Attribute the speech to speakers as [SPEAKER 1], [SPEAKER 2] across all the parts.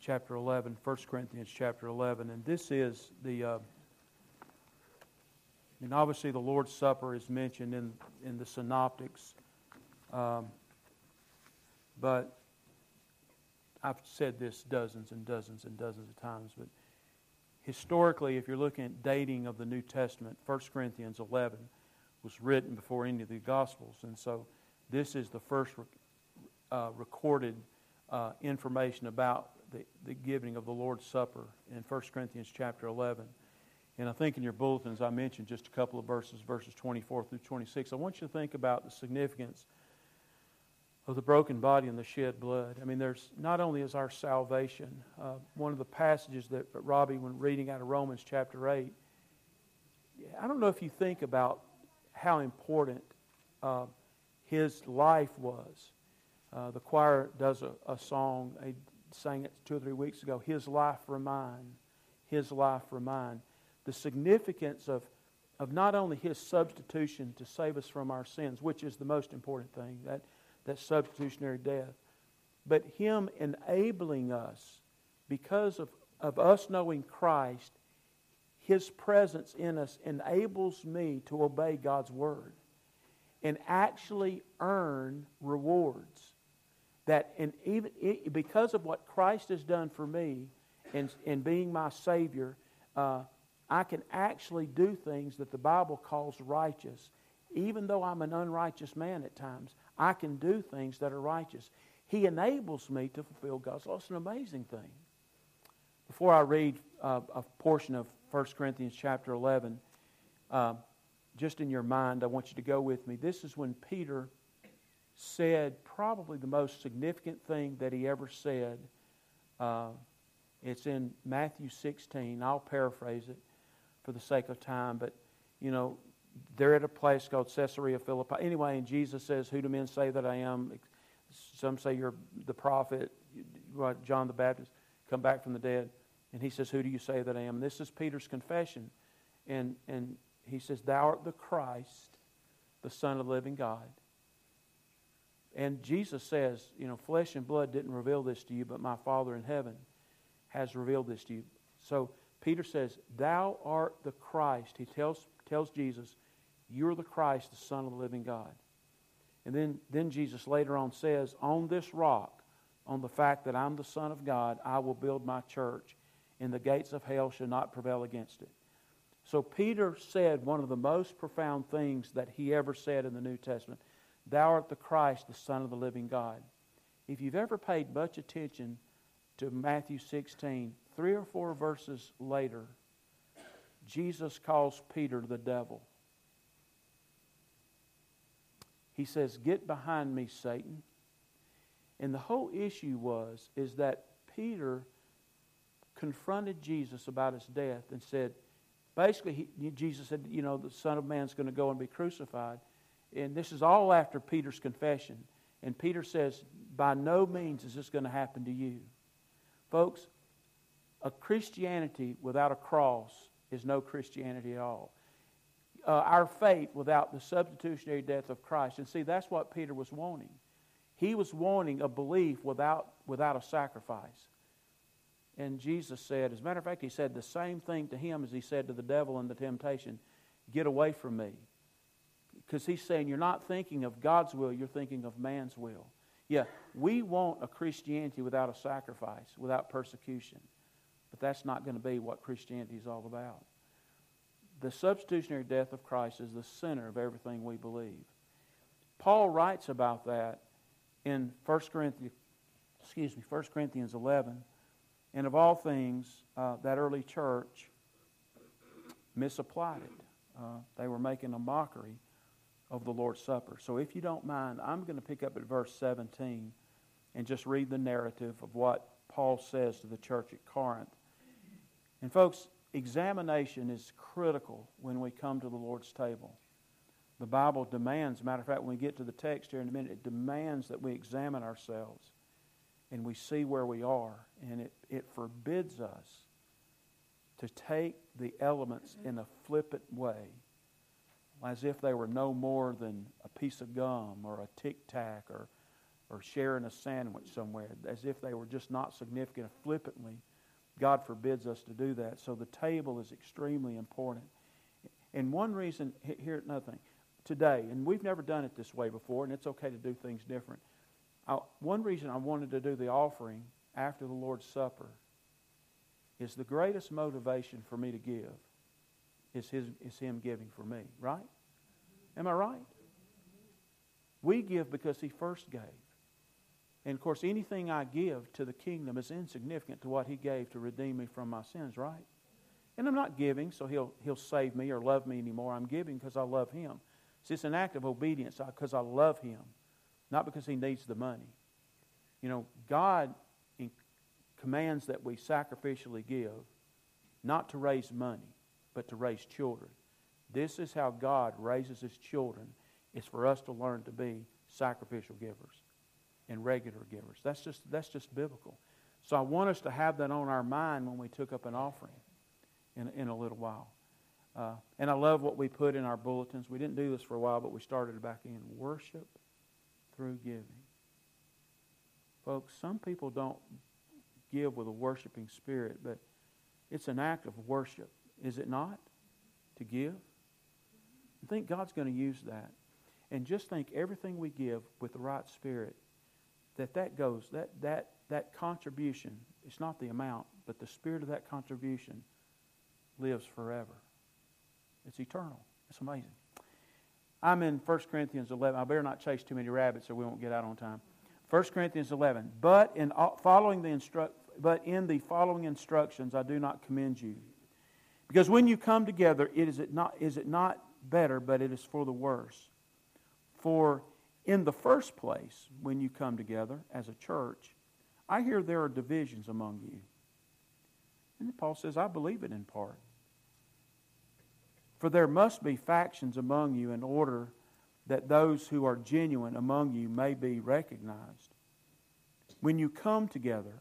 [SPEAKER 1] chapter 11, 1 Corinthians chapter 11. And this is the, uh, I mean, obviously the Lord's Supper is mentioned in, in the synoptics. Um, but I've said this dozens and dozens and dozens of times, but historically, if you're looking at dating of the New Testament, 1 Corinthians 11 was written before any of the Gospels. And so this is the first uh, recorded uh, information about the, the giving of the Lord's Supper in 1 Corinthians chapter 11. And I think in your bulletins I mentioned just a couple of verses, verses 24 through 26. I want you to think about the significance of the broken body and the shed blood. I mean, there's not only is our salvation, uh, one of the passages that Robbie, when reading out of Romans chapter 8, I don't know if you think about how important uh, his life was. Uh, the choir does a, a song, they sang it two or three weeks ago, His Life for Mine, His Life for Mine. The significance of, of not only His substitution to save us from our sins, which is the most important thing, that, that substitutionary death, but Him enabling us, because of, of us knowing Christ, His presence in us enables me to obey God's Word and actually earn rewards. That and even because of what Christ has done for me and, in being my Savior, uh, I can actually do things that the Bible calls righteous. Even though I'm an unrighteous man at times, I can do things that are righteous. He enables me to fulfill God's law. It's an amazing thing. Before I read uh, a portion of 1 Corinthians chapter 11, uh, just in your mind, I want you to go with me. This is when Peter said probably the most significant thing that he ever said. Uh, it's in Matthew 16. I'll paraphrase it for the sake of time, but you know, they're at a place called Caesarea Philippi. Anyway, and Jesus says, Who do men say that I am? Some say you're the prophet, John the Baptist, come back from the dead. And he says, Who do you say that I am? This is Peter's confession. And, and he says, Thou art the Christ, the Son of the living God. And Jesus says, you know, flesh and blood didn't reveal this to you, but my Father in heaven has revealed this to you. So Peter says, Thou art the Christ. He tells, tells Jesus, You're the Christ, the Son of the living God. And then, then Jesus later on says, On this rock, on the fact that I'm the Son of God, I will build my church, and the gates of hell shall not prevail against it. So Peter said one of the most profound things that he ever said in the New Testament Thou art the Christ, the Son of the living God. If you've ever paid much attention to Matthew 16, three or four verses later, Jesus calls Peter the devil. He says, Get behind me, Satan. And the whole issue was is that Peter confronted Jesus about his death and said, basically, he, Jesus said, you know, the Son of Man's going to go and be crucified. And this is all after Peter's confession. And Peter says, by no means is this going to happen to you. Folks, a Christianity without a cross is no Christianity at all. Uh, our faith without the substitutionary death of Christ. And see, that's what Peter was wanting. He was wanting a belief without, without a sacrifice. And Jesus said, as a matter of fact, he said the same thing to him as he said to the devil in the temptation Get away from me. Because he's saying you're not thinking of God's will, you're thinking of man's will. Yeah, we want a Christianity without a sacrifice, without persecution. But that's not going to be what Christianity is all about. The substitutionary death of Christ is the center of everything we believe. Paul writes about that in 1 Corinthians, excuse me, 1 Corinthians 11. And of all things, uh, that early church misapplied it. Uh, they were making a mockery of the Lord's Supper. So if you don't mind, I'm going to pick up at verse 17 and just read the narrative of what Paul says to the church at Corinth. And folks, examination is critical when we come to the Lord's table. The Bible demands, matter of fact, when we get to the text here in a minute, it demands that we examine ourselves and we see where we are. And it, it forbids us to take the elements in a flippant way as if they were no more than a piece of gum or a tic tac or or sharing a sandwich somewhere, as if they were just not significant flippantly. God forbids us to do that. So the table is extremely important. And one reason, here, nothing, today, and we've never done it this way before, and it's okay to do things different. I, one reason I wanted to do the offering after the Lord's Supper is the greatest motivation for me to give is, his, is Him giving for me, right? Am I right? We give because He first gave. And of course, anything I give to the kingdom is insignificant to what He gave to redeem me from my sins, right? And I'm not giving so He'll, he'll save me or love me anymore. I'm giving because I love Him. See, it's an act of obedience because I love Him, not because He needs the money. You know, God commands that we sacrificially give, not to raise money, but to raise children. This is how God raises His children, is for us to learn to be sacrificial givers and regular givers. That's just, that's just biblical. So I want us to have that on our mind when we took up an offering in, in a little while. Uh, and I love what we put in our bulletins. We didn't do this for a while, but we started back in. Worship through giving. Folks, some people don't give with a worshiping spirit, but it's an act of worship, is it not? To give? I think God's going to use that. And just think everything we give with the right spirit, that that goes, that, that, that contribution, it's not the amount, but the spirit of that contribution lives forever. It's eternal. It's amazing. I'm in 1 Corinthians 11. I better not chase too many rabbits or we won't get out on time. 1 Corinthians 11. But in following the instru- but in the following instructions I do not commend you. Because when you come together, it is it not is it not better, but it is for the worse. For in the first place, when you come together as a church, I hear there are divisions among you. And Paul says, I believe it in part. For there must be factions among you in order that those who are genuine among you may be recognized. When you come together,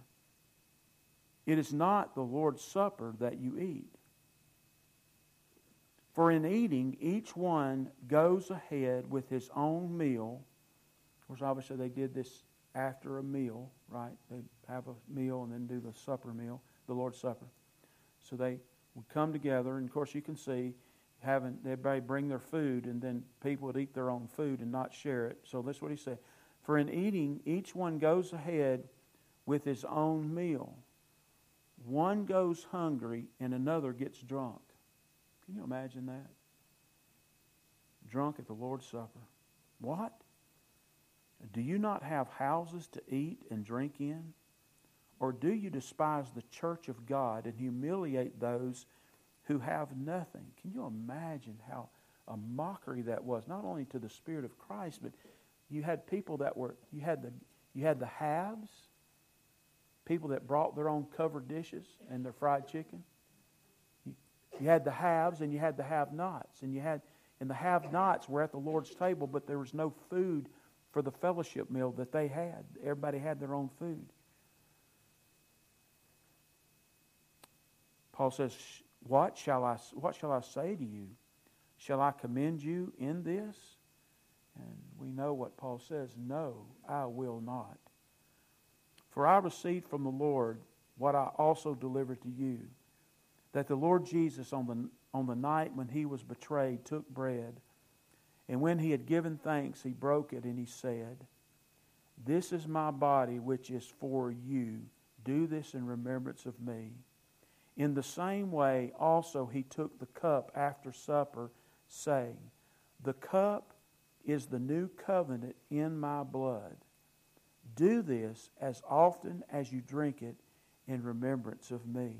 [SPEAKER 1] it is not the Lord's Supper that you eat. For in eating, each one goes ahead with his own meal. Of course, obviously, they did this after a meal, right? They have a meal and then do the supper meal, the Lord's Supper. So they would come together, and of course, you can see having everybody bring their food, and then people would eat their own food and not share it. So that's what he said. For in eating, each one goes ahead with his own meal. One goes hungry and another gets drunk. Can you imagine that? Drunk at the Lord's Supper. What? Do you not have houses to eat and drink in? Or do you despise the church of God and humiliate those who have nothing. Can you imagine how a mockery that was, not only to the Spirit of Christ, but you had people that were, you had the, you had the haves, people that brought their own covered dishes and their fried chicken. You, had the haves and you had the have nots. And you had, and the have nots were at the Lord's table, but there was no food for the fellowship meal that they had. Everybody had their own food. Paul says, what shall I, what shall I say to you? Shall I commend you in this? And we know what Paul says No, I will not. For I received from the Lord what I also delivered to you that the Lord Jesus, on the, on the night when he was betrayed, took bread. And when he had given thanks, he broke it and he said, This is my body, which is for you. Do this in remembrance of me. In the same way, also, he took the cup after supper, saying, The cup is the new covenant in my blood. Do this as often as you drink it in remembrance of me.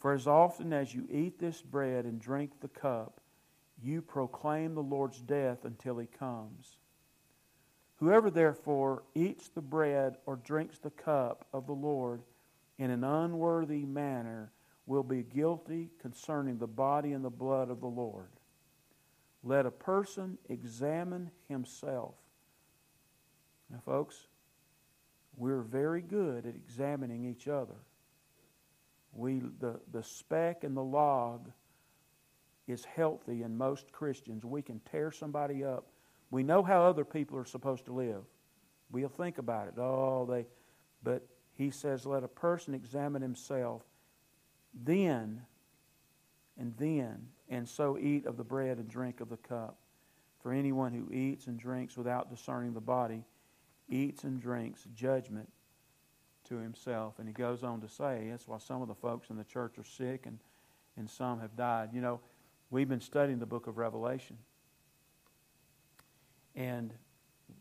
[SPEAKER 1] For as often as you eat this bread and drink the cup, you proclaim the Lord's death until he comes. Whoever therefore eats the bread or drinks the cup of the Lord in an unworthy manner will be guilty concerning the body and the blood of the Lord. Let a person examine himself. Now, folks, we're very good at examining each other. We, the, the speck and the log is healthy in most Christians. We can tear somebody up. We know how other people are supposed to live. We'll think about it. Oh, they, but he says, let a person examine himself, then, and then, and so eat of the bread and drink of the cup. For anyone who eats and drinks without discerning the body eats and drinks judgment to himself. And he goes on to say, that's why some of the folks in the church are sick and, and some have died. You know, we've been studying the book of Revelation. And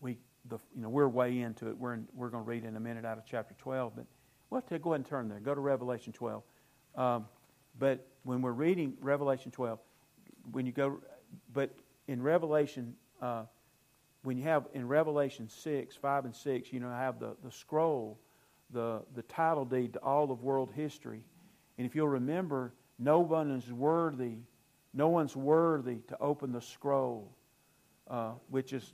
[SPEAKER 1] we, the, you know, we're way into it. We're, in, we're going to read in a minute out of chapter 12. But we'll have to go ahead and turn there. Go to Revelation 12. Um, but when we're reading Revelation 12, when you go, but in Revelation, uh, when you have in Revelation 6, 5 and 6, you know, have the, the scroll, the, the title deed to all of world history. And if you'll remember, no one is worthy, no one's worthy to open the scroll, uh, which is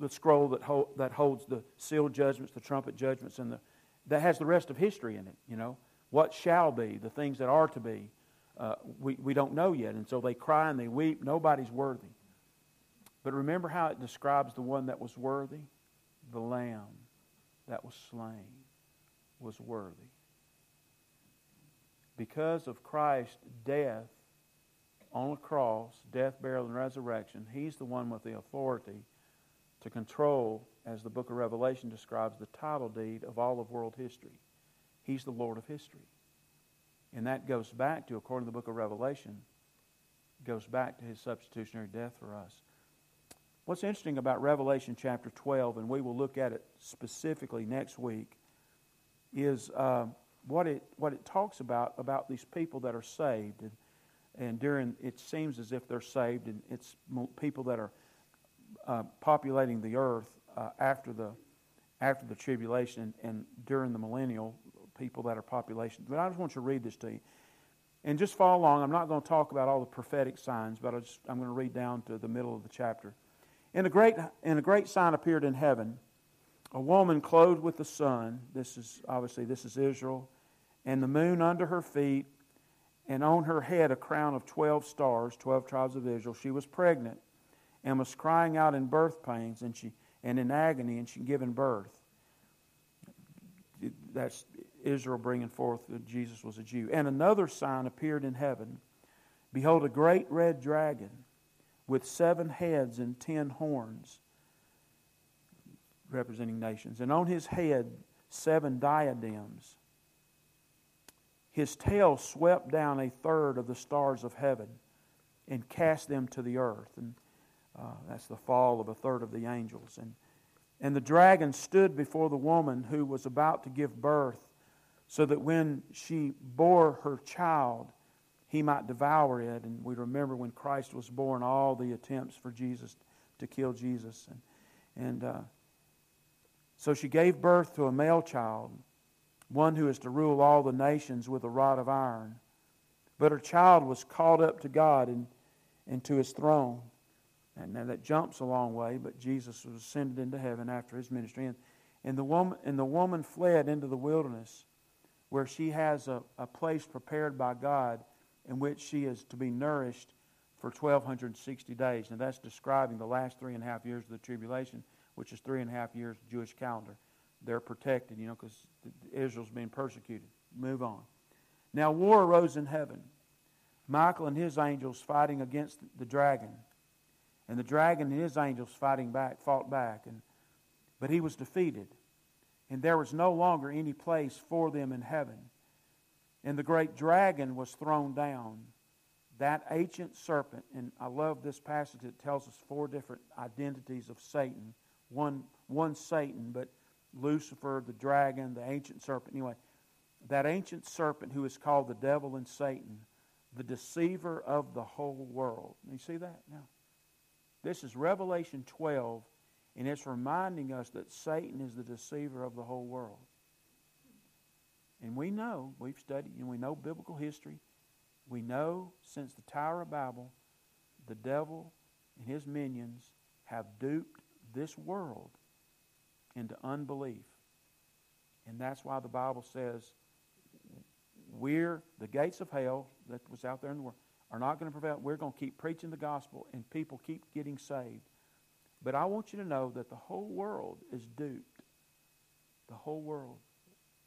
[SPEAKER 1] the scroll that, that holds the sealed judgments, the trumpet judgments, and the, that has the rest of history in it, you know. What shall be, the things that are to be, uh, we, we don't know yet. And so they cry and they weep. Nobody's worthy. But remember how it describes the one that was worthy? The lamb that was slain was worthy. Because of Christ's death on the cross, death, burial, and resurrection, he's the one with the authority to control, as the book of Revelation describes, the title deed of all of world history. He's the Lord of history. And that goes back to, according to the book of Revelation, goes back to his substitutionary death for us. What's interesting about Revelation chapter 12, and we will look at it specifically next week, is uh, what, it, what it talks about, about these people that are saved. And, and during, it seems as if they're saved, and it's people that are uh, populating the earth uh, after, the, after the tribulation and, and during the millennial, people that are population. But I just want you to read this to you. And just follow along. I'm not going to talk about all the prophetic signs, but I I'm going to read down to the middle of the chapter. And a great, and a great sign appeared in heaven a woman clothed with the sun. This is obviously this is Israel, and the moon under her feet, and on her head a crown of twelve stars, twelve tribes of Israel. She was pregnant and was crying out in birth pains and she and in agony, and she given birth. That's Israel bringing forth that Jesus was a Jew. And another sign appeared in heaven. Behold, a great red dragon with seven heads and ten horns, representing nations. And on his head, seven diadems. His tail swept down a third of the stars of heaven and cast them to the earth. And uh, that's the fall of a third of the angels. And, and the dragon stood before the woman who was about to give birth, so that when she bore her child, he might devour it. And we remember when Christ was born, all the attempts for Jesus to kill Jesus. And, and uh, so she gave birth to a male child, one who is to rule all the nations with a rod of iron. But her child was caught up to God and, and to his throne. And now that jumps a long way, but Jesus was ascended into heaven after his ministry. And, and, the, woman, and the woman fled into the wilderness where she has a, a place prepared by God in which she is to be nourished for 1,260 days. Now, that's describing the last three and a half years of the tribulation, which is three and a half years Jewish calendar. They're protected, you know, because Israel's being persecuted. Move on. Now, war arose in heaven. Michael and his angels fighting against the dragon. And the dragon and his angels fighting back, fought back. And, but he was defeated. And there was no longer any place for them in heaven. And the great dragon was thrown down. That ancient serpent, and I love this passage, it tells us four different identities of Satan. One, one Satan, but Lucifer, the dragon, the ancient serpent. Anyway, that ancient serpent who is called the devil and Satan, the deceiver of the whole world. You see that now? This is Revelation 12, and it's reminding us that Satan is the deceiver of the whole world. And we know, we've studied, and we know biblical history. We know since the Tower of Babel, the devil and his minions have duped this world into unbelief. And that's why the Bible says we're, the gates of hell that was out there in the world, are not going to prevail. We're going to keep preaching the gospel and people keep getting saved. But I want you to know that the whole world is duped The whole world.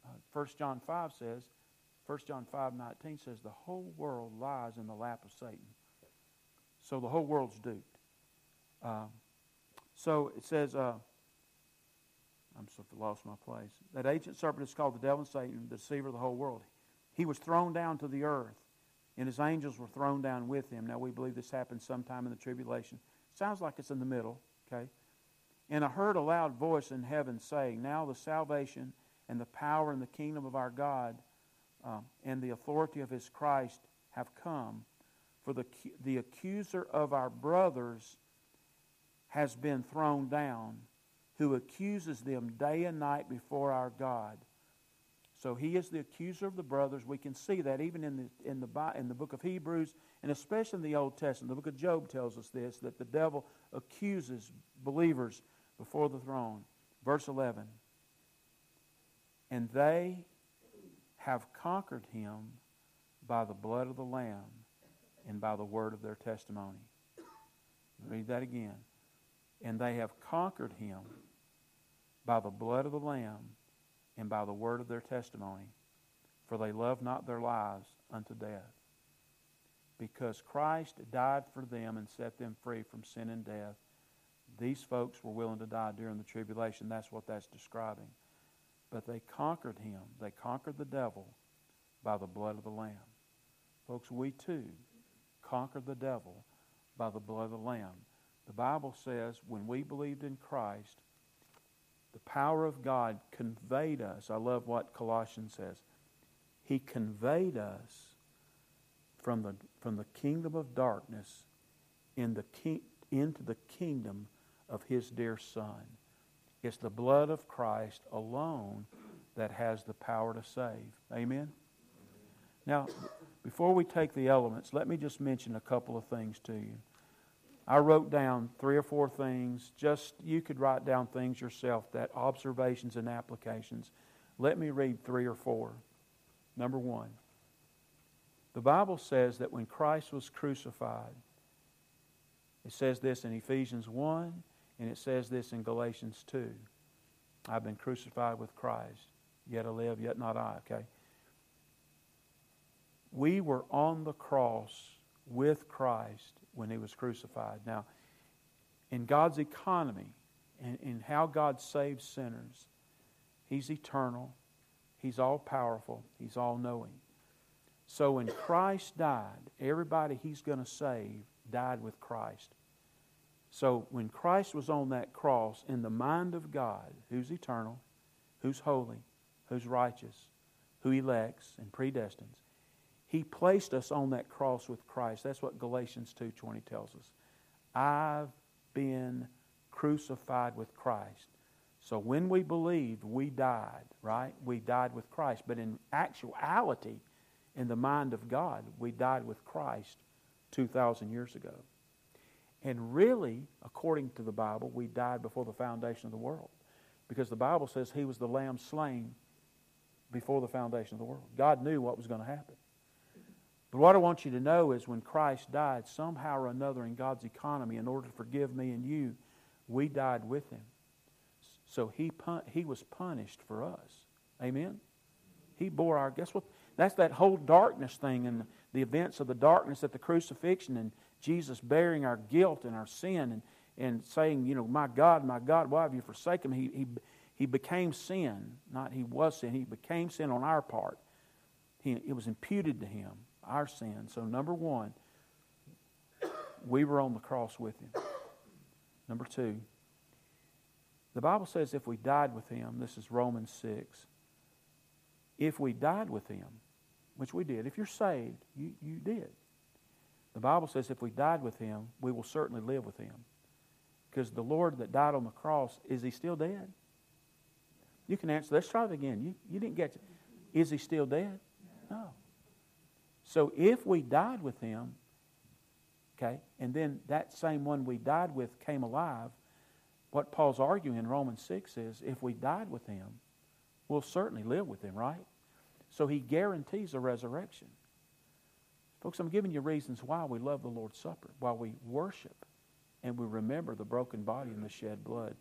[SPEAKER 1] Uh, 1 John 5 says, 1 John 5 19 says, the whole world lies in the lap of Satan. So the whole world's duped. Uh, so it says, uh, I'm so lost my place. That ancient serpent is called the devil and Satan, the deceiver of the whole world. He was thrown down to the earth, and his angels were thrown down with him. Now we believe this happened sometime in the tribulation. Sounds like it's in the middle, okay? And I heard a loud voice in heaven saying, Now the salvation and the power and the kingdom of our God um, and the authority of his Christ have come. For the, the accuser of our brothers has been thrown down, who accuses them day and night before our God. So he is the accuser of the brothers. We can see that even in the, in the, in the book of Hebrews, and especially in the Old Testament. The book of Job tells us this that the devil accuses believers before the throne. Verse 11 And they have conquered him by the blood of the Lamb and by the word of their testimony. Read that again. And they have conquered him by the blood of the Lamb and by the word of their testimony, for they love not their lives unto death. Because Christ died for them and set them free from sin and death, these folks were willing to die during the tribulation. That's what that's describing. But they conquered him. They conquered the devil by the blood of the Lamb. Folks, we too conquered the devil by the blood of the Lamb. The Bible says when we believed in Christ, the power of God conveyed us. I love what Colossians says. He conveyed us from the, from the kingdom of darkness in the ki- into the kingdom of His dear Son. It's the blood of Christ alone that has the power to save. Amen? Now, before we take the elements, let me just mention a couple of things to you. I wrote down three or four things. Just you could write down things yourself, that observations and applications. Let me read three or four. Number one, the Bible says that when Christ was crucified, it says this in Ephesians 1, and it says this in Galatians 2. I've been crucified with Christ. Yet I live, yet not I, okay? We were on the cross with Christ when he was crucified. Now, in God's economy and in how God saves sinners, he's eternal, he's all powerful, he's all knowing. So when Christ died, everybody he's going to save died with Christ. So when Christ was on that cross, in the mind of God, who's eternal, who's holy, who's righteous, who elects and predestines, he placed us on that cross with Christ. That's what Galatians 2:20 tells us. I've been crucified with Christ. So when we believed, we died, right? We died with Christ. But in actuality, in the mind of God, we died with Christ 2,000 years ago. And really, according to the Bible, we died before the foundation of the world. Because the Bible says he was the lamb slain before the foundation of the world. God knew what was going to happen. But what I want you to know is when Christ died, somehow or another in God's economy, in order to forgive me and you, we died with him. So he, pun- he was punished for us. Amen? He bore our, guess what? That's that whole darkness thing and the, events of the darkness at the crucifixion and Jesus bearing our guilt and our sin and, and saying, you know, my God, my God, why have you forsaken me? He, he, he became sin. Not he was sin. He became sin on our part. He, it was imputed to him our sin. So, number one, we were on the cross with him. Number two, the Bible says if we died with him, this is Romans 6, if we died with him, which we did, if you're saved, you, you did. The Bible says if we died with him, we will certainly live with him. Because the Lord that died on the cross, is he still dead? You can answer. Let's try it again. You, you didn't get it. Is he still dead? No. So if we died with him, okay, and then that same one we died with came alive, what Paul's arguing in Romans 6 is if we died with him, we'll certainly live with him, right? So he guarantees a resurrection. Folks, I'm giving you reasons why we love the Lord's Supper, why we worship and we remember the broken body and the shed blood.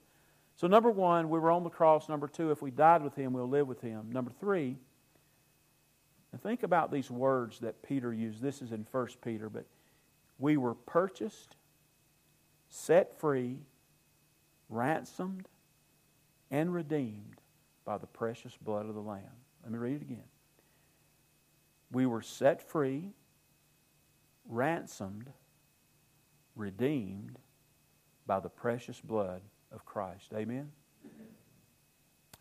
[SPEAKER 1] So, number one, we were on the cross. Number two, if we died with him, we'll live with him. Number three, and think about these words that Peter used. This is in 1 Peter, but we were purchased, set free, ransomed, and redeemed by the precious blood of the Lamb. Let me read it again. We were set free, ransomed, redeemed by the precious blood of Christ. Amen?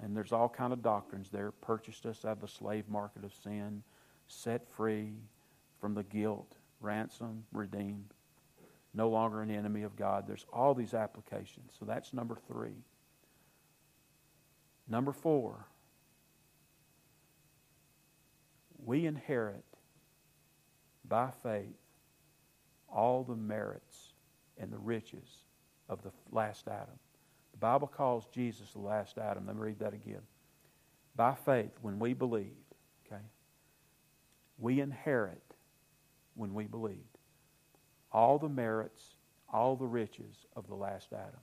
[SPEAKER 1] And there's all kind of doctrines there. Purchased us out of the slave market of sin, set free from the guilt, ransom, redeemed. No longer an enemy of God. There's all these applications. So that's number three. Number four, we inherit by faith all the merits and the riches of the last Adam. The Bible calls Jesus the last Adam. Let me read that again. By faith, when we believed, okay, we inherit when we believed all the merits, all the riches of the last Adam.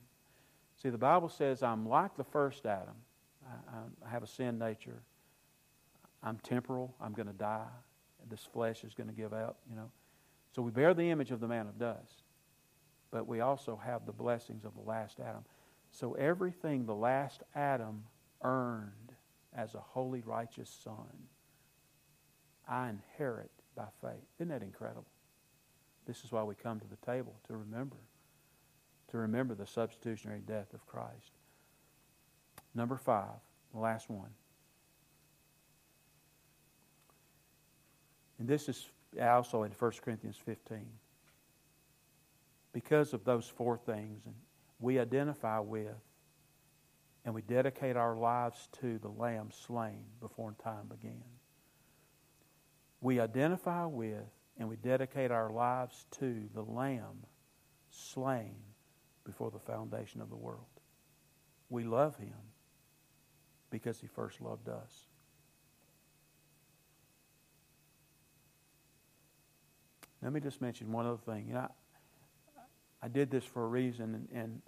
[SPEAKER 1] See, the Bible says, I'm like the first Adam. I, I have a sin nature. I'm temporal. I'm going to die. This flesh is going to give out, you know. So we bear the image of the man of dust. But we also have the blessings of the last Adam. So everything the last Adam earned as a holy, righteous son, I inherit by faith. Isn't that incredible? This is why we come to the table to remember, to remember the substitutionary death of Christ. Number five, the last one. And this is also in 1 Corinthians 15. Because of those four things, and we identify with and we dedicate our lives to the Lamb slain before time began. We identify with and we dedicate our lives to the Lamb slain before the foundation of the world. We love Him because He first loved us. Let me just mention one other thing. You know, I did this for a reason, and, and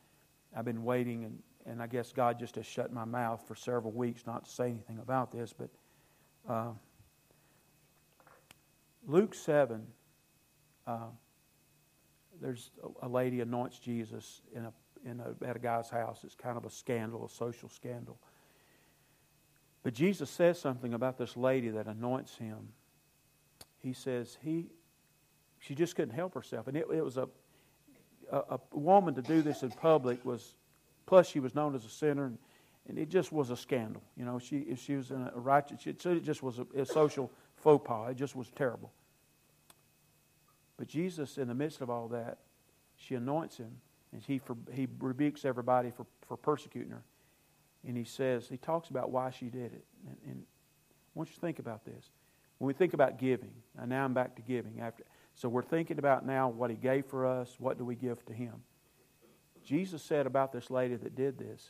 [SPEAKER 1] I've been waiting, and, and I guess God just has shut my mouth for several weeks not to say anything about this. But uh, Luke 7, uh, there's a, a lady anoints Jesus in a, in a, at a guy's house. It's kind of a scandal, a social scandal. But Jesus says something about this lady that anoints him. He says he, she just couldn't help herself, and it, it was a a, a woman to do this in public was, plus she was known as a sinner, and, and it just was a scandal. You know, she she was in a righteous. It just was a, a social faux pas. It just was terrible. But Jesus, in the midst of all that, she anoints him, and he for, he rebukes everybody for, for persecuting her, and he says he talks about why she did it. And, and I want you to think about this. When we think about giving, and now I'm back to giving after so we're thinking about now what He gave for us. What do we give to Him? Jesus said about this lady that did this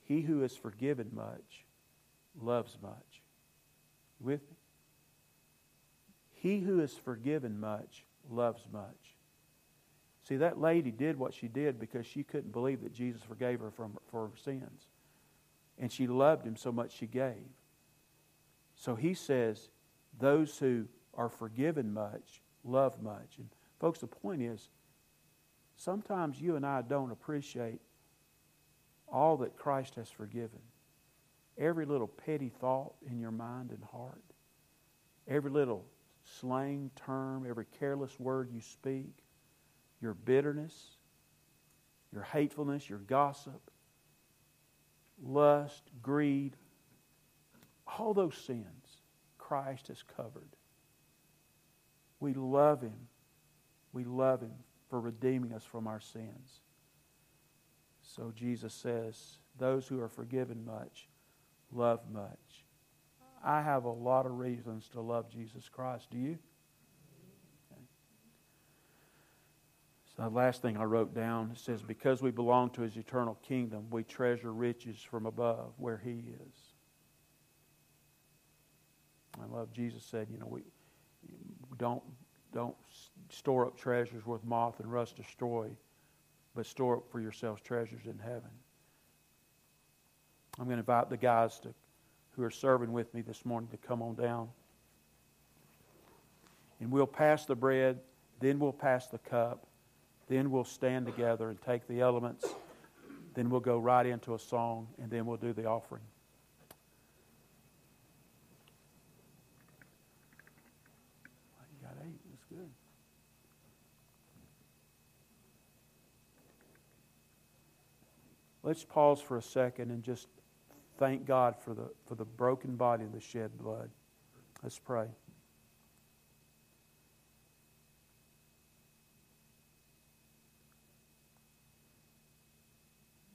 [SPEAKER 1] He who is forgiven much loves much. With me? He who is forgiven much loves much. See, that lady did what she did because she couldn't believe that Jesus forgave her from, for her sins. And she loved him so much she gave. So he says, those who are forgiven much, love much. And folks, the point is, sometimes you and I don't appreciate all that Christ has forgiven. Every little petty thought in your mind and heart, every little slang term, every careless word you speak, your bitterness, your hatefulness, your gossip, lust, greed, all those sins Christ has covered. We love Him. We love Him for redeeming us from our sins. So Jesus says, Those who are forgiven much love much. I have a lot of reasons to love Jesus Christ. Do you? The last thing I wrote down says, Because we belong to His eternal kingdom, we treasure riches from above where He is. I love Jesus said, you know, we don't, don't store up treasures with moth and rust destroy, but store up for yourselves treasures in heaven. I'm going to invite the guys to, who are serving with me this morning to come on down. And we'll pass the bread, then we'll pass the cup, then we'll stand together and take the elements, then we'll go right into a song, and then we'll do the offering. You got eight. That's good. Let's pause for a second and just thank God for the, for the broken body and the shed blood. Let's pray.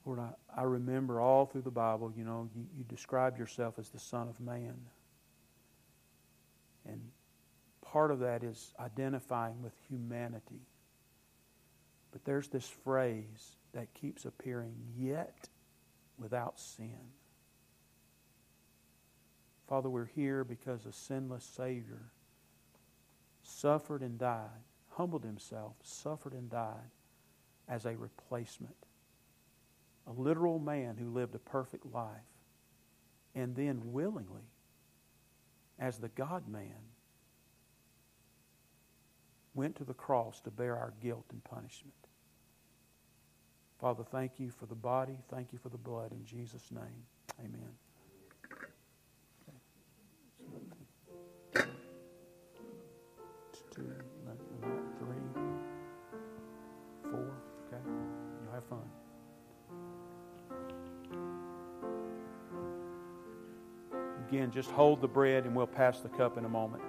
[SPEAKER 1] Lord, I, I remember all through the Bible, you know, you, you describe yourself as the Son of Man. And part of that is identifying with humanity. But there's this phrase that keeps appearing, yet without sin. Father, we're here because a sinless Savior suffered and died, humbled himself, suffered and died as a replacement. A literal man who lived a perfect life and then willingly, as the God man, went to the cross to bear our guilt and punishment. Father, thank you for the body. Thank you for the blood. In Jesus' name, amen. Two, three, four. Okay. You'll have fun. Again, just hold the bread and we'll pass the cup in a moment.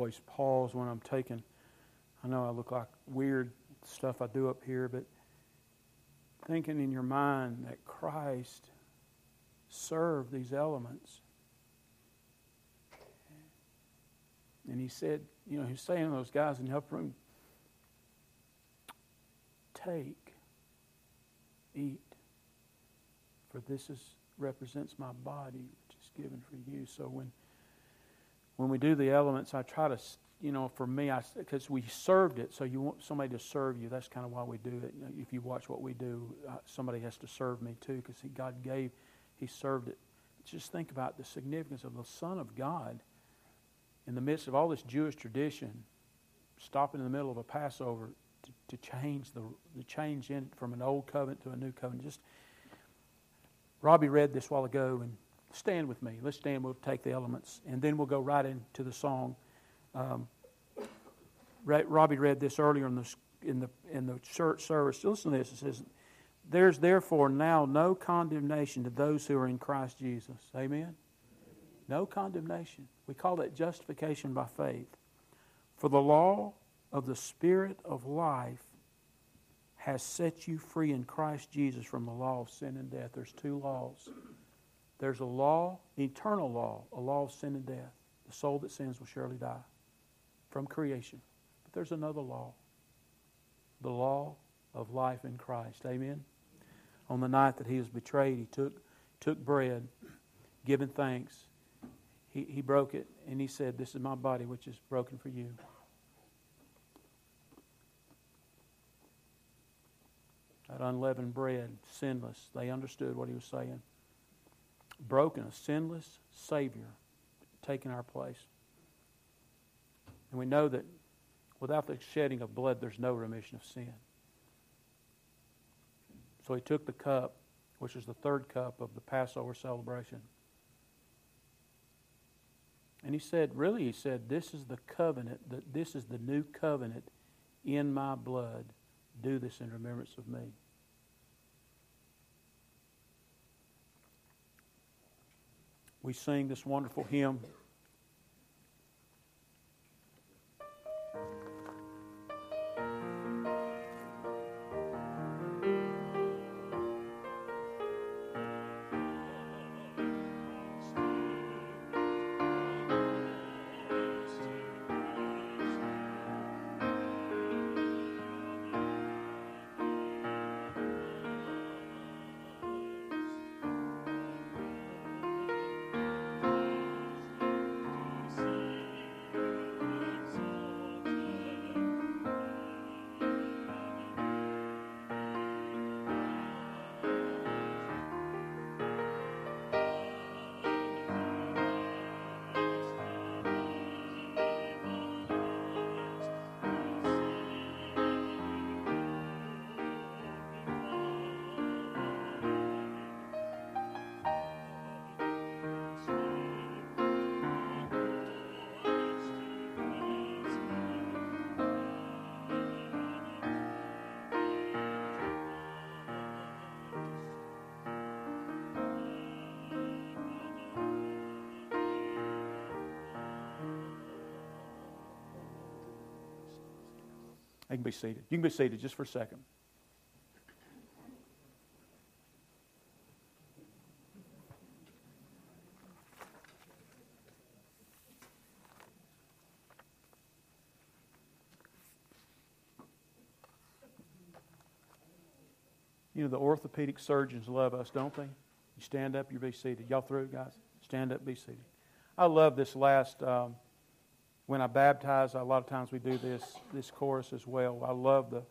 [SPEAKER 1] Always pause when I'm taking. I know I look like weird stuff I do up here, but thinking in your mind that Christ served these elements. And he said, you know, he's saying to those guys in the upper room, take, eat, for this is represents my body, which is given for you. So when when we do the elements, I try to, you know, for me, I because we served it, so you want somebody to serve you. That's kind of why we do it. If you watch what we do, uh, somebody has to serve me too, because God gave, He served it. Just think about the significance of the Son of God in the midst of all this Jewish tradition, stopping in the middle of a Passover to, to change the, the change in from an old covenant to a new covenant. Just Robbie read this while ago, and stand with me. Let's stand. We'll take the elements, and then we'll go right into the song. Um, Robbie read this earlier in the in the in the church service. Listen to this. It says, "There's therefore now no condemnation to those who are in Christ Jesus." Amen. No condemnation. We call that justification by faith. For the law of the Spirit of life has set you free in Christ Jesus from the law of sin and death. There's two laws. There's a law, eternal law, a law of sin and death. The soul that sins will surely die from creation. But there's another law, the law of life in Christ. Amen. On the night that he was betrayed, he took, took bread, giving thanks. He, he broke it, and he said, This is my body, which is broken for you. that unleavened bread, sinless. They understood what he was saying. Broken, a sinless Savior taking our place. And we know that without the shedding of blood, there's no remission of sin. So he took the cup, which is the third cup of the Passover celebration. And he said, really, he said, this is the covenant, that this is the new covenant in my blood. Do this in remembrance of me. We sing this wonderful hymn. They can be seated. You can be seated just for a second. You know, the orthopedic surgeons love us, don't they? You stand up, you be seated. Y'all through, guys? Stand up, be seated. I love this last. Um, when I baptize, a lot of times we do this this chorus as well. I love the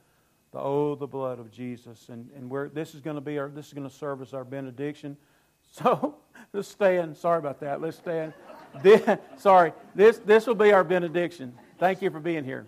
[SPEAKER 1] the oh the blood of Jesus, and and where this is going to be our this is going to serve as our benediction. So let's stand. Sorry about that. Let's stand. This, sorry, this this will be our benediction. Thank you for being here.